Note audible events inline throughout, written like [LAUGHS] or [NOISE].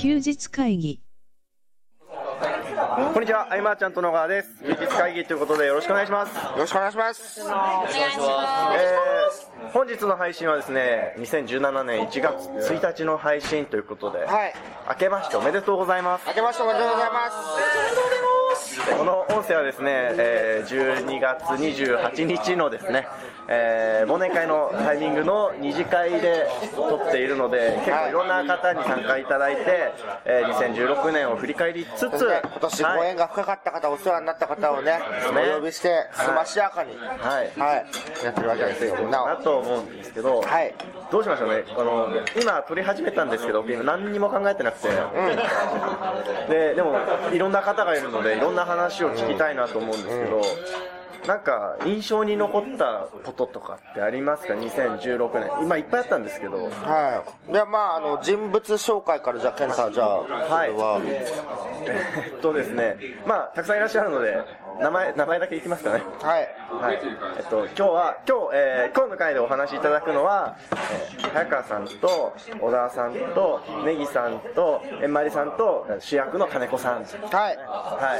休日会議こんにちは、アイマーちゃんと野川です。休日会議ということでよろしくお願いします。よろしくお願いします。お願いしまえー、本日の配信はですね、2017年1月1日の配信ということで、はい。明けましておめでとうございます。明けましておめでとうございます。でこの音声はですね、えー12月28日のですね、えー忘年会のタイミングの二次会で撮っているので、結構いろんな方に参加いただいて、えー2016年を振り返りつつ、今年ごはい。縁が深かった方、お世話になった方をね、ね。お呼びして、すましやかに、はい。はい、やってるわけですよ。ななと思うんですけど、はい。どうしましょうね、あの今、撮り始めたんですけど、何にも考えてなくて、ででも、いろんな方がいるので、いろんな話を聞きたいなと思うんですけど、なんか印象に残ったこととかってありますか、2016年、今、いっぱいあったんですけど、はい。で、まあ、あの、人物紹介から、じゃあ、ケンさん、じゃあ、はい。えっとですね、まあ、たくさんいらっしゃるので、名前名前だけいきますかね。はい。はい、えっと、今日は、今日、えー今日の回でお話しいただくのは、えー早川さんと、小田さんと、ネギさんと、えんまりさんと、主役の金子さん。はい。は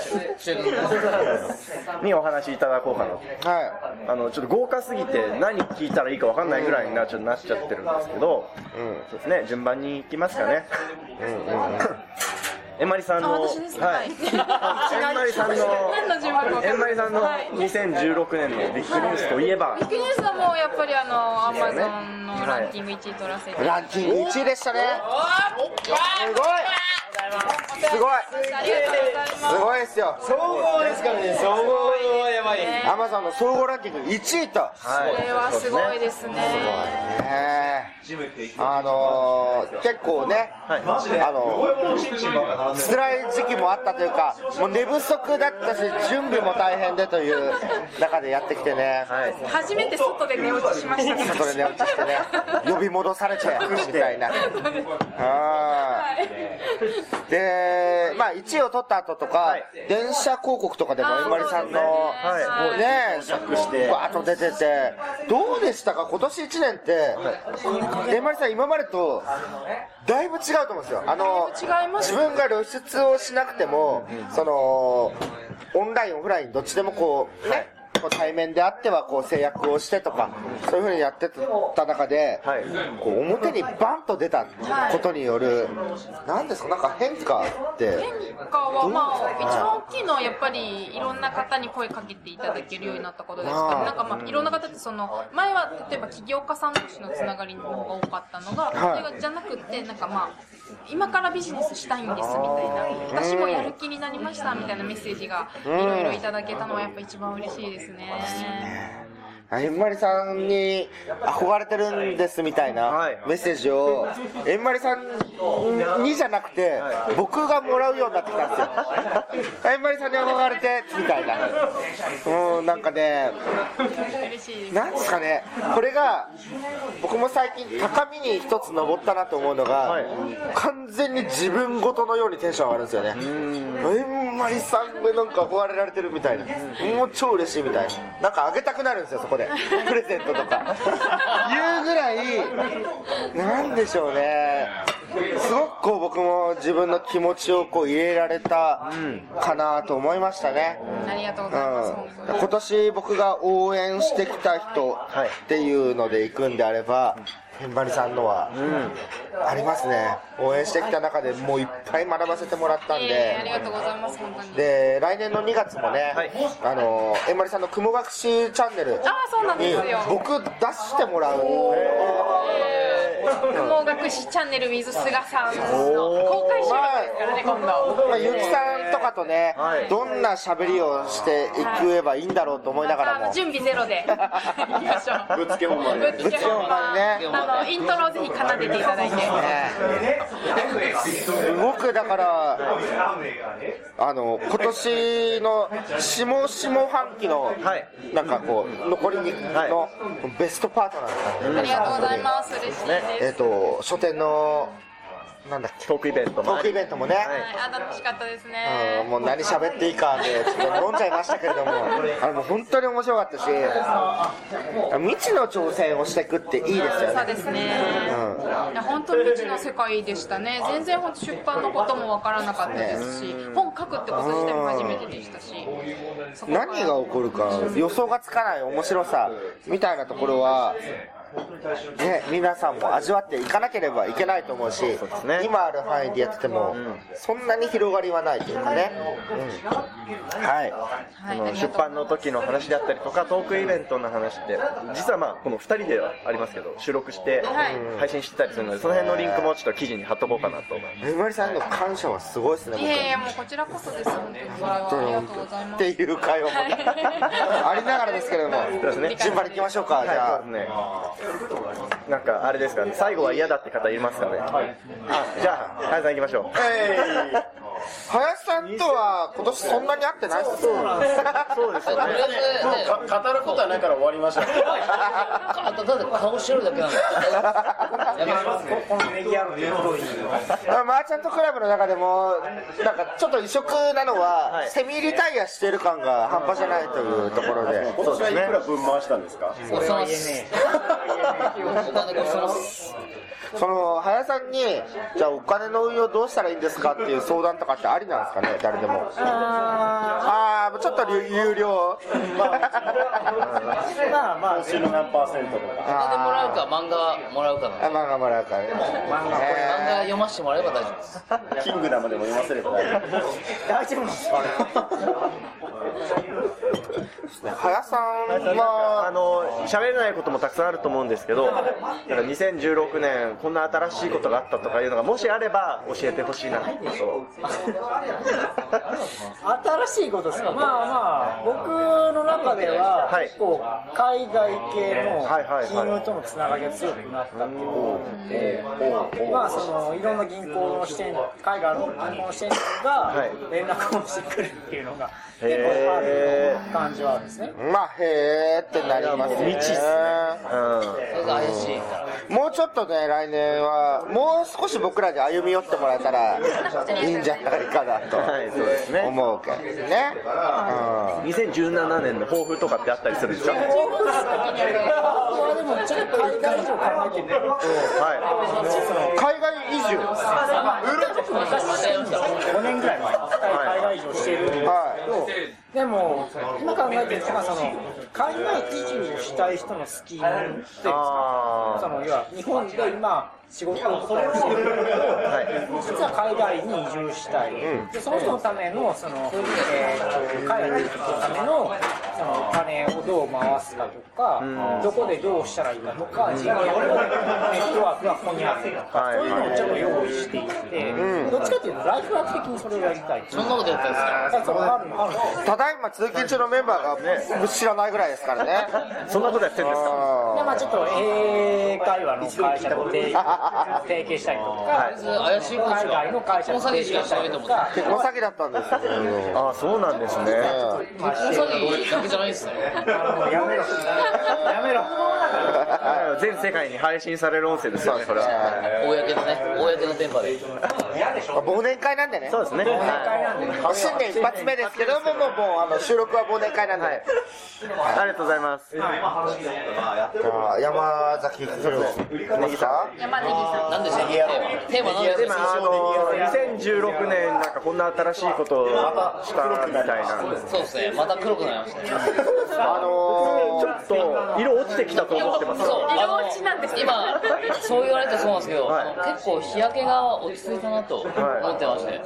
い。にお話しいただこうかなと。はあの、ちょっと豪華すぎて何聞いたらいいかわかんないぐらいになっちゃなっちゃってるんですけど、そうですね、順番に行きますかね。えんまりさんの、あ私ですね。はい。えんまりさんの、えんまりさんのはい。2016年のビッグニュースといえば。ビ、ッグニュースはもうやっぱりあのアマゾンのランキング1位取らせて、い。ランキング1位でしたね。すごいすごい。すすごいですよ。総合ですからね、総合はやばい。アマゾンの総合ランキング1位と。はいこれはすごいですね。ね。あのー、結構ね、はい。あの辛い時期もあったというか、もう寝不足だったし、準備も大変でという中でやってきてね、はい。初めて外で寝落ちしましたね。それ寝落ちしてね、呼び戻されてみたいな。[LAUGHS] あーで、まあ、1位を取った後とか、はい。電車広告とかでも、えんまりさんの、はい。もうね、尺して、バーッと出てて、どうでしたか、今年1年って、えんまりさん、今までと、だいぶ違うと思うんですよ。あの、自分が露出をしなくても、その、オンライン、オフライン、どっちでもこう、ね、こう対面であってはこう制約をしてとか、そういうふうにやってた中で、はい。こう表にバンと出たことによる、なんですか、なんか変化って、変化はまあ一番大きいのはやっぱりいろんな方に声かけていただけるようになったことですかあー。ねなんかまあいろんな方ってその前は例えば起業家さん同士のつながりの方が多かったのが、はい。それがじゃなくってなんかまあ今からビジネスしたいんですみたいな私もやる気になりましたみたいなメッセージがいろいろいただけたのはやっぱ一番嬉しいですですね。えんまりさんに憧れてるんですみたいなはいメッセージを、えんまりさんにじゃなくて、僕がもらうようになってきたんですよ。えんまりさんに憧れて、みたいな。うん、なんかね。なんですかね、これが、僕も最近高みに一つ登ったなと思うのが、はい完全に自分ごとのようにテンション上がるんですよね。えんまりさんがなんか憧れられてるみたいな。もう超嬉しいみたいな。なんかあげたくなるんですよ、そこで。プレゼントとか。いうぐらい、なんでしょうね。すごくこう僕も自分の気持ちをこう入れられたかなと思いましたね。ありがとうございます。うん、に今年僕が応援してきた人っていうので行くんであれば、へんばりさんのは、ありますね。応援してきた中でもういっぱい学ばせてもらったんえーありで、がとうございます本当に。で来年の2月もね、はい。あのへんばりさんの雲隠しチャンネルああそうなんですによ。僕出してもらう雲隠しチャンネル with 菅さんの公開収録ですからね今度。まあ、ゆきさんとかとね、はいどんな喋りをしていけばいいんだろうと思いながらも、あの準備ゼロで行きましょう。ぶっつけ本番でぶっつけ本番ねあのイントロをぜひ奏でていただいて。すごくだから、あの今年の下下半期の、はいなんかこう、残りにのベストパートナーですかね、ありがとうございます嬉しいです。えっと書店のなんだっけ？トークイベントトーもありクイベントもね、はい、あ楽しかったですね。うん、もう何喋っていいかでちょっと飲んじゃいましたけれども。あの本当に面白かったし未知の挑戦をしていくっていいですよね。そうですね、いや本当に未知の世界でしたね。全然本当出版のこともわからなかったですし本書くってこと自体も初めてでしたし。何が起こるか予想がつかない面白さみたいなところはね、皆さんも味わっていかなければいけないと思うし、すね。今ある範囲でやってても、そんなに広がりはないというかね、うん。はい、はい。その出版の時の話であったりとかトークイベントの話って実はまあこの2人ではありますけど収録してはい。配信してたりするのでその辺のリンクもちょっと記事に貼っとこうかなと。めまりさんへの感謝はすごいですね、いやいやもうこちらこそです本当に。それはありがとうございます。っていう会話も [LAUGHS] ありながらですけれども、順番に行きましょうか、じゃあ。はい、なんかあれですか？ね最後は嫌だって方いますかね？あじゃあ林さん行きましょう。えい。林さんとは今年そんなに会ってない？っすそうですよね。か語ることはないから終わりました。あとただ顔してるだけなんだやめますマーチャントクラブの中でもなんかちょっと異色なのは、はい。セミリタイアしてる感が半端じゃないというところで。今年はい。くら分回したんですかそうさまですお金ごちその林さんにじゃあお金の運用どうしたらいいんですかっていう相談とかってありなんですかね？誰でも。ああちょっと有料まあまあ報酬の何パーセントとか。お金もらうか漫画もらうかな。あ漫画もらうからね。漫画読ませてもらえば大丈夫です。キングダムでも読ませれば大丈夫大丈夫です。か林さんあはの喋れないこともたくさんあると思うんですけどだから2016年こんな新しいことがあったとかいうのがもしあれば教えてほしいな。と新しいことですか？まあまあ僕の中でははい。結構海外系の金融とのつながりが強くなったっていうのがあってまあそのいろんな銀行の支店海外の銀行の支店がはい。連絡をしてくるっていうのが結構ある感じはあるんですね。まあへーってなりますね。未知っすね。うん。それが怪しいから。もうちょっとね来年はもう少し僕らで歩み寄ってもらえたらいいんじゃないかなとはいそうですね。思うけどね、2017年の抱負とかってあったりするんですか？僕はでもちょっと海外以上考えてるはうん、海外移住。5年ぐらい前。海外移住してるんですけど、でも今考えてるのがその海外移住したい人のスキームっていうんですかその要は日本で今仕事をしてるんだけど、実は海外に移住したい、でその人のためのその、えーと海外に移住するためのそのお金をどう回すかとか、どこでどうしたらいいかとか人脈のネットワークがここにあるとか、はい。そういうのをちょっと用意していって、どっちかっていうとライフワーク的にそれをやりたい。そんなことやったんですか？ただいま通勤中のメンバーが知らないぐらいですからね。[LAUGHS] そんなことやってるんですか？でまあちょっと英会話の会社と提 [LAUGHS] 提携したりとか、海外の会社と提携したりとか、結婚詐欺だったんですよ。ああそうなんですね。結婚詐欺だけじゃないですね。やめろ、やめろ。全世界に配信される音声ですよね。それは。公のね公の電波で。忘年会なんでね。そうですね。は新年一発目ですけどももうもうあの収録は忘年会なんで、い。ありがとうございます。あ山崎来るネギさん。山ネギさん。何でしたっけ？テーマテーマあの2016年なんかこんな新しいことをしたみたいなそうですね。また黒くなりましたねあのちょっと色落ちてきたと思ってます。そう色落ちなんですね今。そう言われてそうなんですけど、はい。あの結構日焼けが落ち着いたなと思ってまして、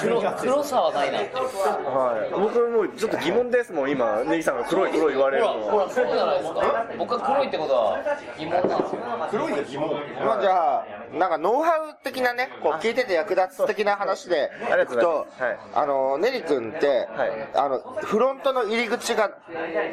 黒黒さはないなっていうはい僕もうちょっと疑問ですもん今ネギさんが黒い黒い言われるほらほのらそうじゃないですか僕は黒いってことは疑問なんですよ黒いの疑問まあじゃあなんかノウハウ的なねこう聞いてて役立つ的な話でいいくとますはいあのネリ君って、はいあのフロントの入り口が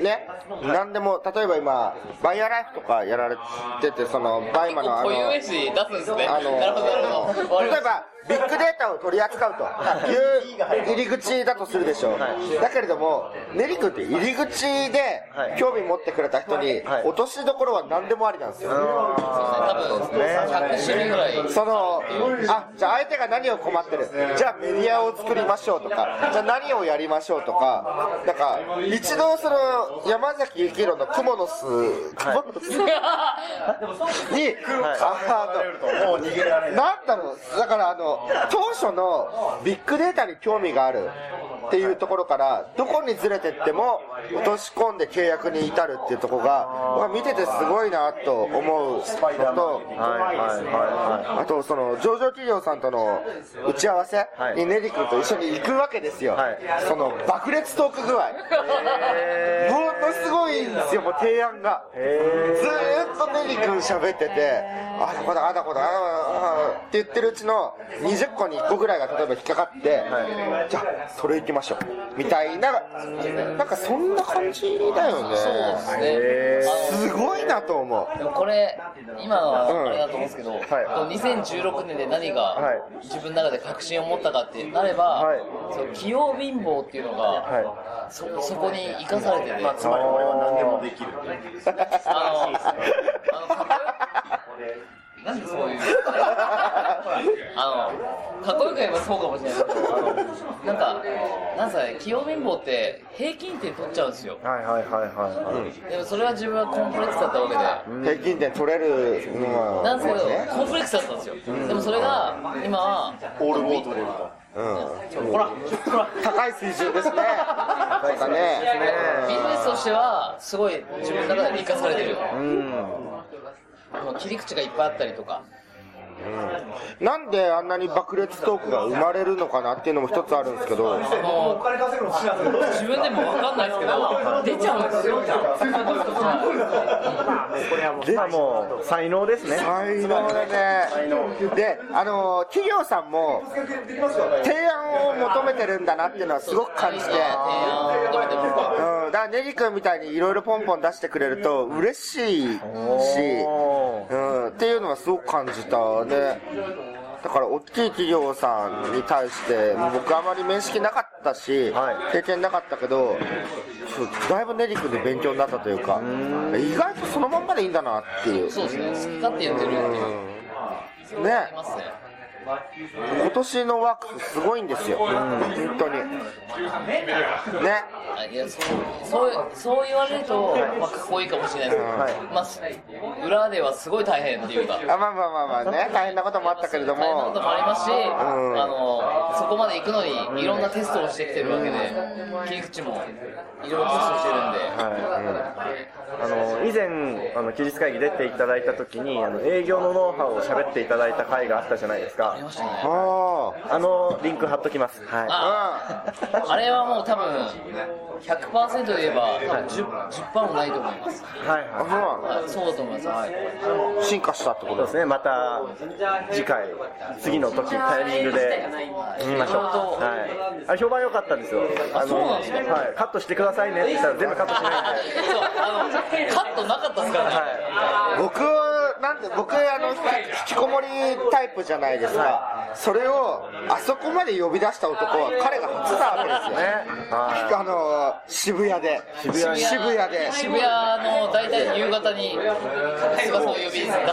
ね。何でも例えば今バイアライフとかやられててそのバイマのあの固有名詞出すんですね。あのなるほどなるほど。わかりまし例えばビッグデータを取り扱うと。いう入り口だとするでしょう、だけれどもネリ君って入り口ではい。興味持ってくれた人にはい。落としどころは何でもありなんですよ、多分100種類ぐらいそのあじゃあ相手が何を困ってる？じゃあメディアを作りましょうとかじゃあ何をやりましょうとかなんか一度その山崎幸宏のクモの巣クモの巣に、あのもう逃げられない。なんだろう。だからあの当初のビッグデータに興味がある。っていうところからどこにずれてっても落とし込んで契約に至るっていうところがまあ見ててすごいなと思うのとはいはいはいはあとその上場企業さんとの打ち合わせはい。にネリ君と一緒に行くわけですよ、はい。その爆裂トーク具合。ものすごいんですよもう提案が。ずーっとネリ君喋っててあだこだあだこだあだこだって言ってるうちの20個に1個ぐらいが例えば引っかかって、じゃあそれ行きましょう。みたいな。なんかそんな感じだよね。そうですね。すごいなと思う。でもこれ今はあれだと思うんですけど、はい。2016年で何がはい。自分の中で確信を持ったかってなれば、はい。その器用貧乏っていうのが、はそそこに生かされてて、まあつまり俺は何でもできる。あの、あの、かっこよなんでそういう、あの、かっこよく言えばそうかもしれないですけど、あの、なんか、なんすかね、器用貧乏って平均点取っちゃうんですよ。いはいはいはいはいでもそれは自分はコンプレックスだったわけで、平均点取れるのはなんですけどね、コンプレックスだったんですよ。でもそれが、今は、オールボートレルとうんほら、ほら、高い水準ですね。なんかね。ビジネスとしては、すごい自分の中で生かされてる。うん切り口がいっぱいあったりとか。なんであんなに爆裂トークが生まれるのかなっていうのも一つあるんですけど、もう自分でも分かんないですけど、出ちゃうんですよ。まあもう才能ですね。才能だね。で、あの、企業さんも提案を求めてるんだなっていうのはすごく感じて、うん、ネギ君みたいにいろいろポンポン出してくれると嬉しいし、うん、っていうのはすごく感じた。ね。だから大きい企業さんに対して僕あまり面識なかったし、はい。経験なかったけどだいぶネリ君で勉強になったというか意外とそのまんまでいいんだなっていう。そうですね、好き勝手言ってるっていう。ね。ね。今年のワークスすごいんですよ、本当に。ね。あいやそうそうそう言われると、まあ、かっこいいかもしれないですけど、はい。まあ、裏ではすごい大変っていうか。あまあまあまあまあね。大変なこともあったけれども。大変なこともありますし、ん。あのそこまで行くのにいろんなテストをしてきてるわけで、切り口もいろいろテストしてるんで、あの以前あの期日会議出ていただいた時にあの営業のノウハウを喋っていただいた回があったじゃないですかありましたね。ああのリンク貼っときます。はああれはもう多分100%で言えば 10%, 10もないと思います。いはい。あははい、そうだと思います。はい。あ進化したってことですね。また次回次の時タイミングで。見ましょう。はい。あれ評判良かったんですよ。あそうなんですか？はい。カットしてくださいねって言ったら全部カットしないんで。そう、あの、カットなかったですからね。僕なんで僕あの引きこもりタイプじゃないですか、それをあそこまで呼び出した男は彼が初なわけですよ。ね。はあの渋谷で。渋谷に。渋谷で。渋谷の大体夕方に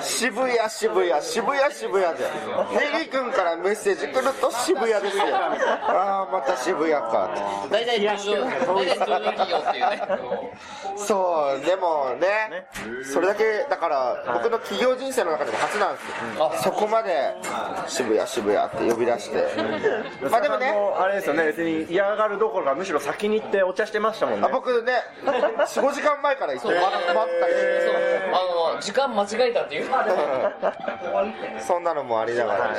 渋谷。渋谷渋谷。渋谷で。ネギ君からメッセージ来ると渋谷で見てああまた渋谷か。って大体っていうね。[LAUGHS] そうでもねそれだけだから僕の企業人生の中でも初なんですよ。そこまで渋谷渋谷って呼び出して。まあでもね。あれですよね。別に嫌がるどころかむしろ先に行ってお茶してましたもんね。あ僕ね45時間前から行って待待ったり。してそう。あの時間間違えたっていう。[LAUGHS] そんなのもありながらね。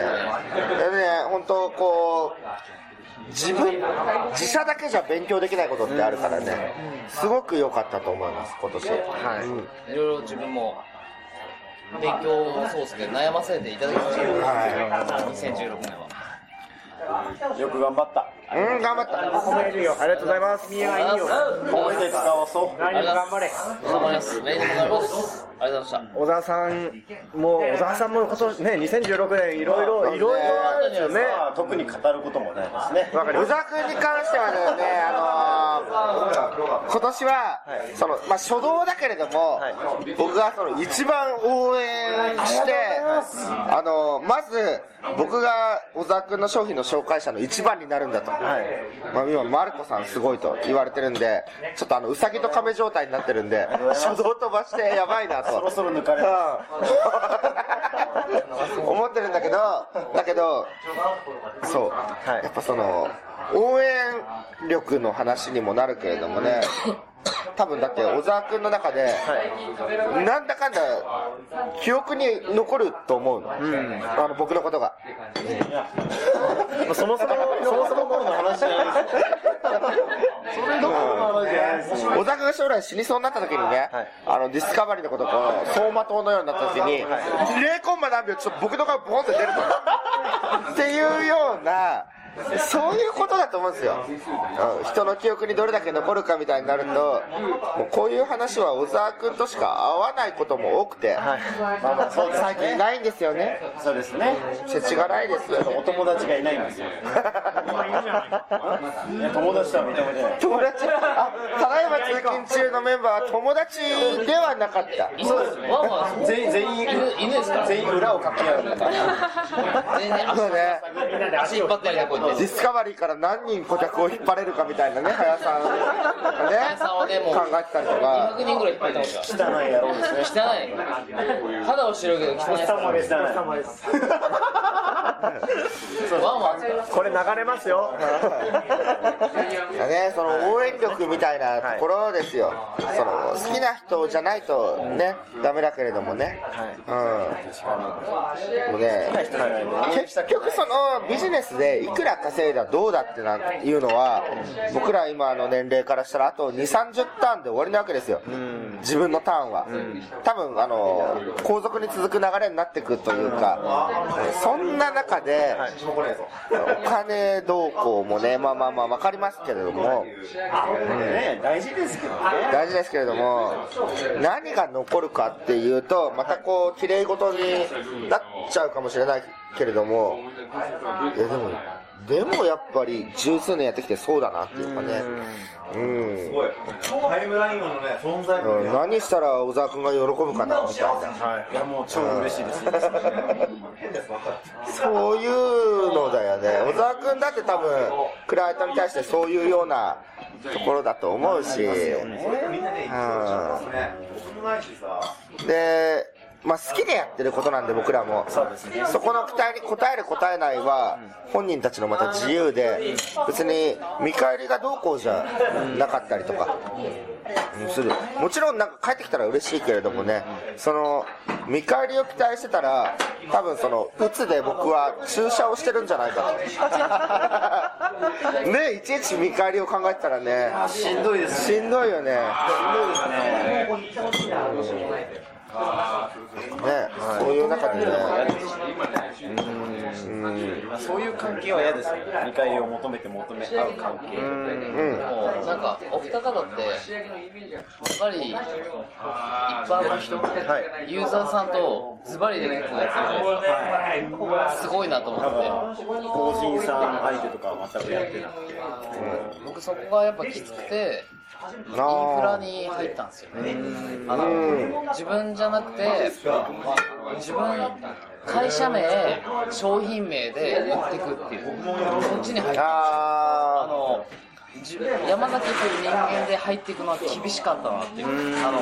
でね、本当こう、自分、自社だけじゃ勉強できないことってあるからね、すごく良かったと思います、今年。はい。いろいろ自分も勉強もそうですけど悩ませていただきました。は2016年は。よく頑張ったうん頑張った。褒めるよ。ありがとうございます。君はいいよ。これで使わそう来年も頑張れ頑張ります。メインでございます。ありがとうございまし小沢さんもう小沢さんも今年ね2016年いろいろいろいろあるんですよね。まあ特に語ることもないですね。わかります宇沢君に関してはですね、あのー今年は、そのまあ、初動だけれども、僕がその一番応援して、あのーまず僕が小沢君の商品の紹介者の一番になるんだと、まあ、今、マルコさんすごいと言われてるんで、ちょっとあのうさぎと亀状態になってるんで、初動飛ばしてやばいなと。そろそろ抜かれる。うん。思ってるんだけど、だけど、そう、はい。やっぱその、応援力の話にもなるけれどもね、多分だって小沢君の中で、なんだかんだ記憶に残ると思うの、あの僕のことが。そもそも [LAUGHS] そもそもの話じゃないですそれどころの話じゃないです小沢君が将来死にそうになった時にね、あのディスカバリーのことをこう走馬灯のようになった時に、0コンマ何秒ちょっと僕の顔ボンって出ると。っていうようなそういうことだと思うんですよ、うん。人の記憶にどれだけ残るかみたいになるともうこういう話は小沢君としか合わないことも多くて、まあまあそうです最近ないんですよね。そうですね。世知がないですよ。お友達がいないんですよ。[LAUGHS] 友達とは認めてない。友達？あただいま通勤中のメンバーは友達ではなかったた。そうですね。ワンワン、全員全員犬、犬ですか全員裏をか？け合うんだから全然そうね足引っ張ってやりたい、こうやって。ディスカバリーから何人顧客を引っ張れるかみたいなね、林さんがね、さんはね、もう、考えてたりとか、200人ぐらい引っ張た。汚い野郎ですね汚い。[LAUGHS] 肌をしてるけど汚いです。様です。これ流れますよ。[LAUGHS] ね、その応援力みたいなところですよ、その好きな人じゃないとね、ダメだけれどもね、うん、もうね、結局、そのビジネスでいくら稼いだどうだってないうのは、僕ら今の年齢からしたら、あと2、30ターンで終わりなわけですよ、自分のターンは。多分あの後続に続く流れになっていくというか、そんな中で、お金動向もね、まあまあまあ分かりますけれども、ね大事ですけどね。大事ですけれども、何が残るかっていうと、またこう、綺麗事になっちゃうかもしれないけれども、いやでも、でもやっぱり十数年やってきてそうだなっていうかね、うん、タイムラインのね存在うん。何したら小沢君が喜ぶかなみたいな。いやもう超嬉しいです [LAUGHS] そういうのだよね。小沢君だって多分、クライアントに対してそういうようなところだと思うし、うん、で、まあ好きでやってることなんで僕らも、そこの期待に応える答えないは、本人たちのまた自由で、別に見返りがどうこうじゃなかったりとか、する。もちろんなんか帰ってきたら嬉しいけれどもね、その、見返りを期待してたら、多分その、うつで僕は注射をしてるんじゃないかと。[LAUGHS] ね、いちいち見返りを考えてたらね、しんどいですしんどいよね。ね、そういう中でね、そういう関係は嫌ですよ見返りを求めて求め合う関係。うん、もうなん。かお二方ってやっぱり一般の人、ユーザーさん。とズバリで結構やってるじゃないですかすごいなと思って法人さん。相手とかは全くやってなくて僕そこがやっぱきつくてインフラに入ったんですよね。あの自分じゃなくて自分会社名商品名で売っていくっていう。そっちに入ってああの自分山崎という人間で入っていくのは厳しかったなっていう。あの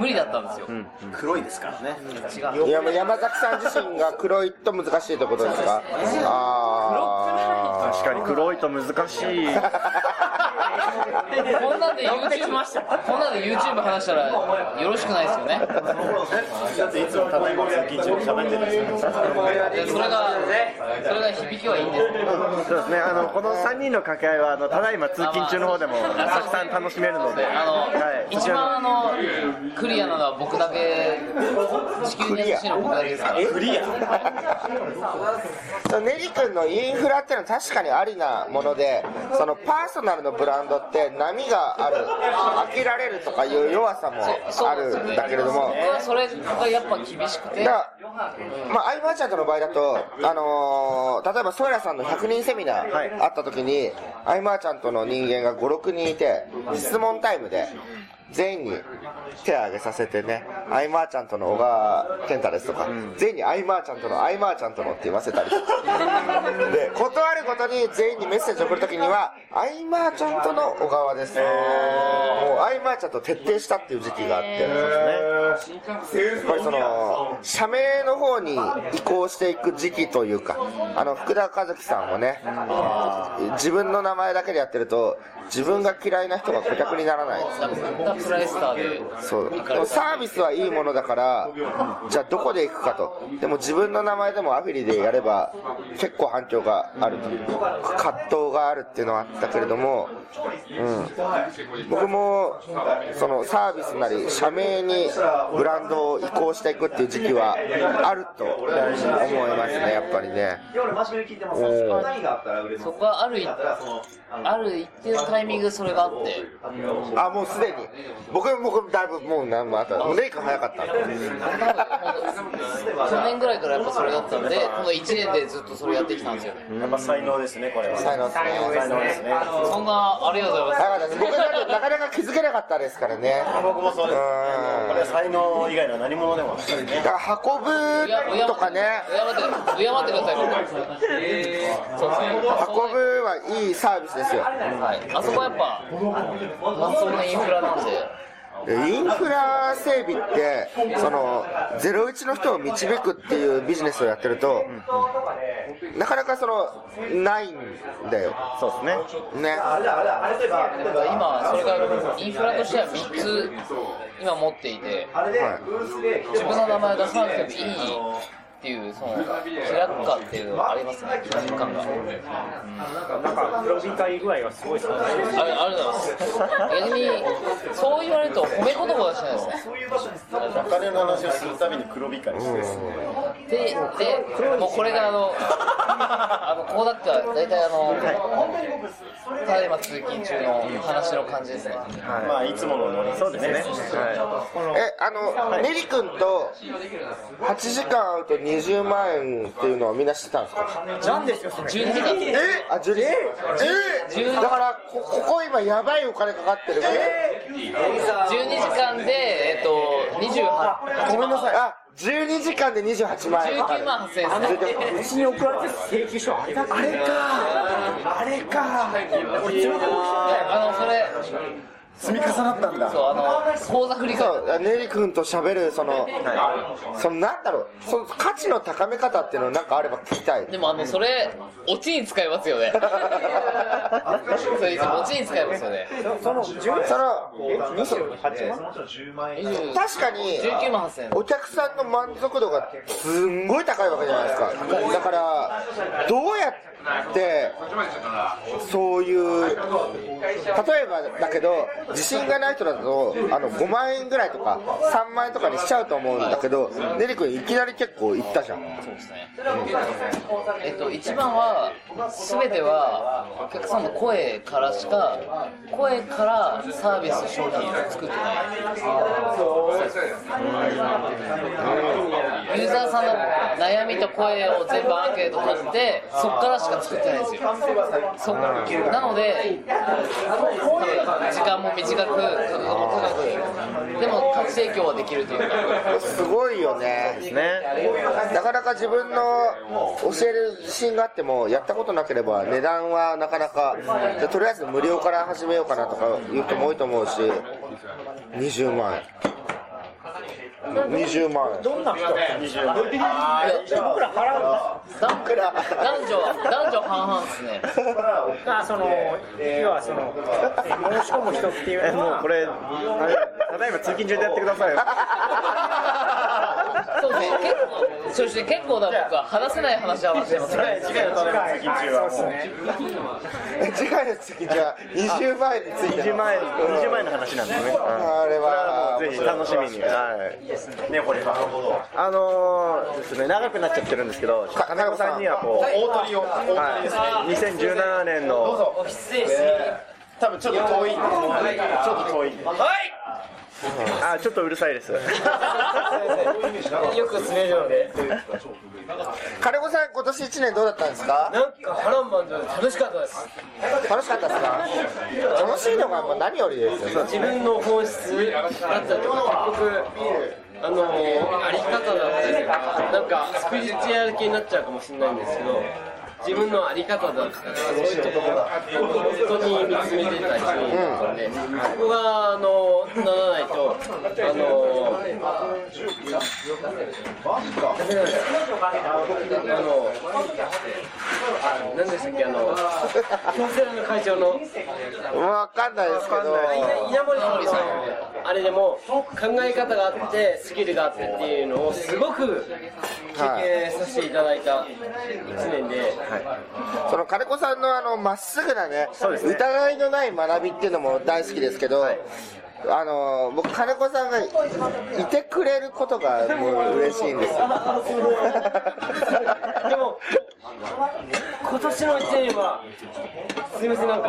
無理だったんですよ、黒いですからね。違ーいや山崎さん自身が黒いと難しいってことですか？[LAUGHS] あ確かに黒いと難しい [LAUGHS] こんなんで YouTube こんなんで YouTube 話したらよろしくないですよね。だっていつもただいま通勤中に喋ってるんですそれがそれが響きはいいんですそうですね。あのこの3人の掛け合いはあのただいま通勤中の方でもたくさん楽しめるので。あの、はい、一番あのクリアなのは僕だけ地球に優しいのは僕だけですから。クリア？ネリ君のインフラっていうのは確かにありなものでそのパーソナルのブランドって波がある飽きられるとかいう弱さもあるんだけれども。それがやっぱ厳しくて。だから、まあ、アイマーチャントの場合だと、あのー例えばソエラさんの100人セミナーあった時に、アイマーチャントの人間が5、6人いて、質問タイムで、全員に手を挙げさせてね、アイマーチャントの小川健太ですとか、全員にアイマーチャントの、アイマーチャントのって言わせたりとか。[LAUGHS] で、断るごとに全員にメッセージを送るときには、アイマーちゃんとの小川です。もう、アイマーちゃんと徹底したっていう時期があって、やっぱりその、社名の方に移行していく時期というか、あの、福田和樹さんもね、自分の名前だけでやってると、自分が嫌いな人が顧客にならない。そうサービスはいいものだからじゃあどこで行くかとでも自分の名前でもアフィリでやれば結構反響があると葛藤があるっていうのはあったけれども、うん、僕もそのサービスなり社名にブランドを移行していくっていう時期はあると思いますねやっぱりね。そこはある一ある一定のタイミングでそれがあって。あもうすでに。僕僕だいぶもう何もあった。もうレイ君早かったんで。去年ぐらいからやっぱそれだったんでこの1年でずっとそれやってきたんですよね。やっぱ才能ですねこれは。才能ですね。才能ですね。そんなありがとうございだからね僕だってなかなか気づけなかったですからね。僕もそうです。これは才能以外の何者でもないねだから運ぶとかね敬って敬ってくださいそうですね。運ぶはいいサービスですよ。はい、あそこはやっぱ、まあ、そんなインフラなんで、インフラ整備ってその01の人を導くっていうビジネスをやってるとなかなかそのないんだよ。そうですね。ね。今、それがインフラとしては3つ、今持っていて、自分の名前が出さなくてもいいっていう、その気楽感っていうのがありますね、気楽感が。なんか黒光り具合がすごいですねありありがとうございます。逆に、そう言われると褒め言葉がしないですね。お金の話をするたびに黒光りしてるで、で、もうこれがあの、[LAUGHS] あの、こうだったら、大体あの、ただいま通勤中の話の感じですね。まあいつものノリそうですねえあのネリ君と8時間会うと20万円っていうのはみんな知ってたんですか？なんですよそれ。12時間。え？あ12ええだからこここ今やばいお金かかってる12時間で、えっと、28、ごめんなさい。あ12時間で28万円かか19る万8000円。うちに送られて請求書あれだあれかあれか。あの、それ、積み重なったんだそう、あの、口座振りそ替うネリ君と喋るその、そのなんだろうその価値の高め方っていうのなんかあれば聞きたいえ。でもあの、それ、オチに使いますよね。それ、オチに使いますよね。その10その28万？20確かに19万8000円。お客さんの満足度がすんごい高いわけじゃないですかだからどうやってそういう例えばだけど自信がない人だとあの5万円ぐらいとか3万円とかにしちゃうと思うんだけどネリ君いきなり結構いったじゃんそうですね。えっと、一番は、すべては、お客さんの声からしか、声からサービス、商品を作ってない。ユーザーさんの悩みと声を全部アンケート取って、そこからしか作ってないんですよ。そなので、時間も短く、価格も高く、でも価値提供はできるというか。すごいよねねなかなか自分の教える自信があってもやったことなければ値段はなかなかでとりあえず無料から始めようかなとかいう人も多いと思うし20万円20万円。どんな人僕ら払う男男女男女半々ですね。あその要はそのえ申し込む人っていうえのは。もうこれただいま通勤中でやってくださいよそうですね。結構そして結構な僕は話せない話はしてますね次回の次回の月じゃ20万円について20万円20万円の話なんですね、うんあれはぜひ楽しみに、はい、ねこれはあのーですね長くなっちゃってるんんですけど金子さんにはこう、大鳥をはい、2017年のオフィス室に多分ちょっと遠い。ちょっと遠い。んであちょっとうるさいです。よく滑るので。金子さん今年1年どうだったんですか？なんか波乱万丈で楽しかったです。楽しかったですか？楽しいのがもう何よりですよ。自分の本質だったりとか結局あのあり方だったりとかなんかスピリチュアル系になっちゃうかもしれないんですけど自分のあり方だったりとかそういうところが本当に見つめてたりするので、そこがあのならないとあのダメなんですよあのあ何でしたっけあの京セラの会長のわかんないですけど。稲森さんあれでも考え方があってスキルがあってっていうのをすごく経験させていただいた1年で、その金子さんのあのまっすぐなね疑いのない学びっていうのも大好きですけど、あの僕金子さんがいいてくれることがもう嬉しいんですよ。[LAUGHS] でも今年の1年はすみませんなんか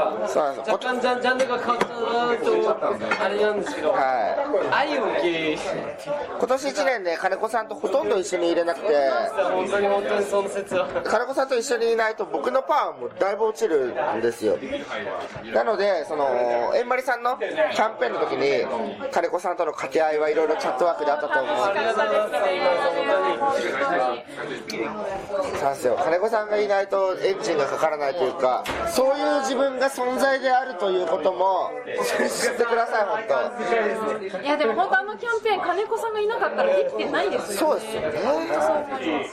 若干ジャンジャンルが変わったとあれなんですけど、は愛を今年1年で金子さんとほとんど一緒にいれなくて本当に本当にその説は。金子さんと一緒にいないと僕のパワーもだいぶ落ちるんですよ。なのでそのえんまりさんのキャンペーンの時に金子さんとの掛け合いはいろいろチャットワークであったと思うんありがとうございます。そうですよ。金子さんがいないとエンジンがかからないというかそういう自分が存在であるということも知ってください本いやでも本当あのキャンペーン金子さんがいなかったらできてないですよ当そうですよね。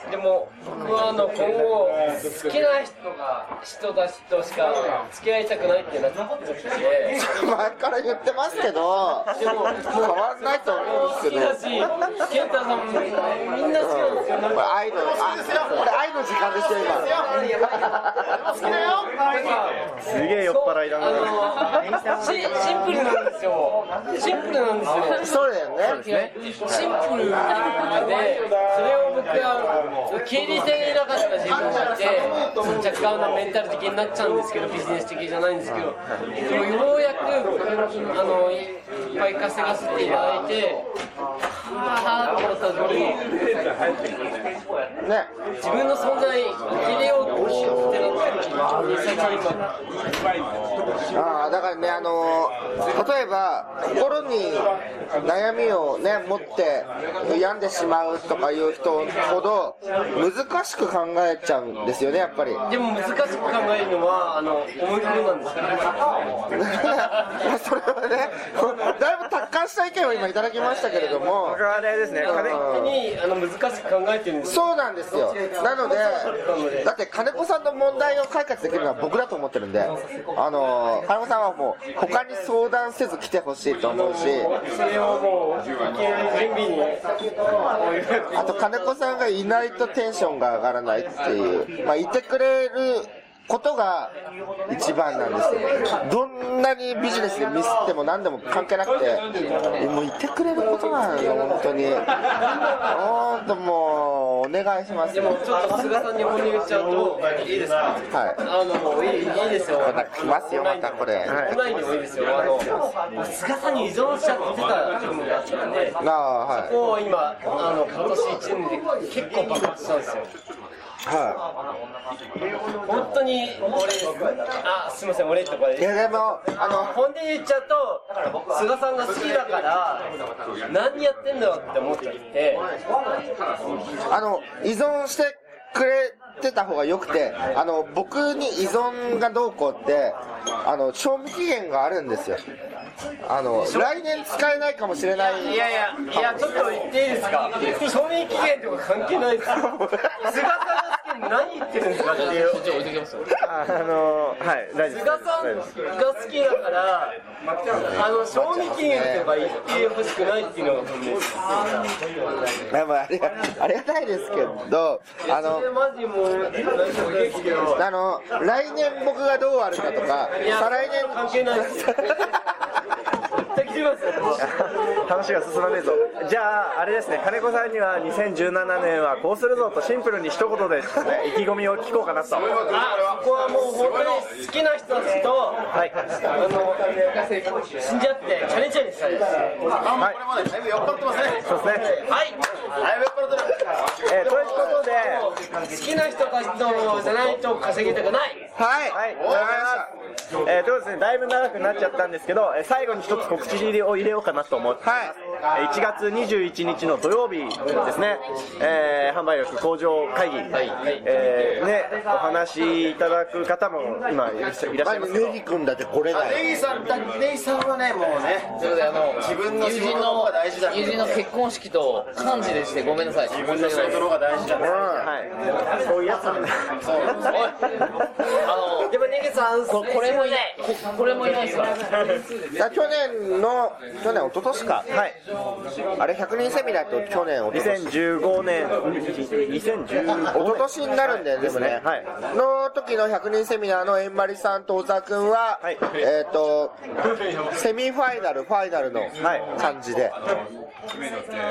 当でも僕はあの今後好きな人が人たちとしか付き合いたくないってなってて前から言ってますけどでも変わんないと思うんですけど健太さんもみんな好きなんですよ。なんこれか愛のあこれ愛の時間ですよすげえ酔っ払いだな。シンプルなんですよ。シンプルなんですよ。そうだよねシンプルでそれを僕は受け入れていなかった自分がいて若干のメンタル的になっちゃうんですけどビジネス的じゃないんですけどでもようやくあのいっぱい稼がせていただいてね自分の存在入れようってなった時に最近今ああだからねあの例えば心に悩みをね持って病んでしまうとかいう人ほど難しく考えちゃうんですよねやっぱり。でも難しく考えるのはあの思い込みなんですよ。い [LAUGHS] やそれはねだいぶ達観した意見を今いただきましたけれども。僕はあれですね金本当にあの難しく考えてるんです。よそうなんですよ。なのでだって金子さんの問題を解決できるのは僕だと思ってるんであの金子さんはもう他に相談せず来てほしいと思うしそれをもう準備に。あと金子さんがいないとテンションが上がらないっていう、まあ、いてくれることが一番なんですよどんなにビジネスでミスっても何でも関係なくてもういてくれることなのよ本当に本当もうお願いしますでもちょっと菅さんに本音言っちゃうといいですかはいあのもういいいいですよまた来ますよまたこれオンラインでもいいですよあの菅さんに依存しちゃってた部分があったんでああはいもう今あの今年1年で結構爆発したんですよ。は本当に俺あすみません俺とかい。いでやでもあの本音言っちゃうと菅さんが好きだから何やってんだろうって思っちゃって。あの依存してくれてた方がよくてあの僕に依存がどうこうってあの賞味期限があるんですよ。あの来年使えないかもしれない。いやいや、いや、ちょっと言っていいですか、賞味期限とか関係ないです。よ、菅さんが何言ってるんですかっていう、そっち置いてきますあのはい大丈夫菅さんが好きだから、あの賞味期限とか言ってほしくないっていうのが本音です。まあまあありがありがたいですけどあのマジもう、あの来年僕がどうあるかとか再来年関係ないです。[LAUGHS] 話が進まねえぞ。じゃああれですね。金子さんには2017年はこうするぞとシンプルに一言で、ね、[LAUGHS] 意気込みを聞こうかなと。あ、ここはもう本当に好きな人たちと、はい。あの、死んじゃって、チャレンジャーにしたいです。はい。だいぶ酔っ払ってますねそうですね。はい。だいぶ酔っ払ってるえーということで好きな人たちとじゃないと稼ぎたくない。はい。はい、わかりました。えー、ということですね、だいぶ長くなっちゃったんですけど、えー最後に一つ告知を入れようかなと思って、はい。えー1月21日の土曜日ですね、えー販売力向上会議、えーね、お話しいただく方も今いらっしゃいますネギ君だってこれだよ。ネギさんだネギさんはねもうねということであの自分の友人の方のが大事だ友人の結婚式と幹事でしてごめんなさい。自分の仕事の方が大事だねはい、そういうやつなんだ。そう。あのでもネギさん、ここれもいないここれもいないですか？去年の去年一昨年か。はい、あれ100人セミナーと去年一昨年。2015年、2015一昨年になるんだよでもね、はい。の時の100人セミナーの円まりさんと小沢君は、はい。えっ、とセミファイナルファイナルのはい。感じで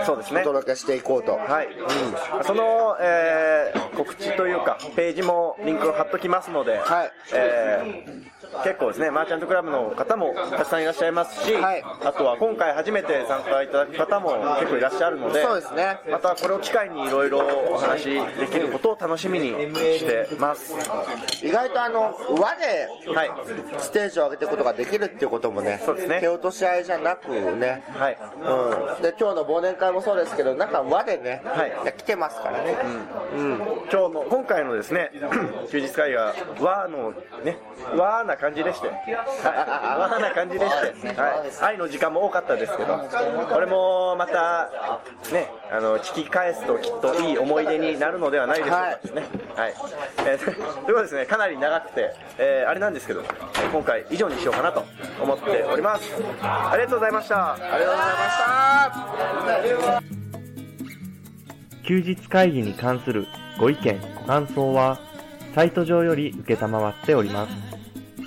そうですね。お。届けしていこうと、はい、その、えー告知というか、ページもリンクを貼っときますので、はい。えー結構ですね、マーチャントクラブの方もたくさんいらっしゃいますし、はい。あとは今回初めて参加いただく方も結構いらっしゃるので、そうですね。またこれを機会にいろいろお話しできることを楽しみにしてます。意外とあの輪ではい、ステージを上げていくことができるっていうこともねそうですね。蹴落とし合いじゃなくね、はい、うん、で今日の忘年会もそうですけどなんか輪でね、はい。来てますからね、うん。今日の今回のですね [CLEARS THROAT] 休日会が和のね和な感じでして、はい、和な感じでして、はい、愛の時間も多かったですけどこれもまたねあの聞き返すときっといい思い出になるのではないでしょうかですねはい、えーということでですねかなり長くて、えーあれなんですけど今回以上にしようかなと思っておりますありがとうございましたありがとうございました休日会議に関するご意見、ご感想は、サイト上より受けたまわっております。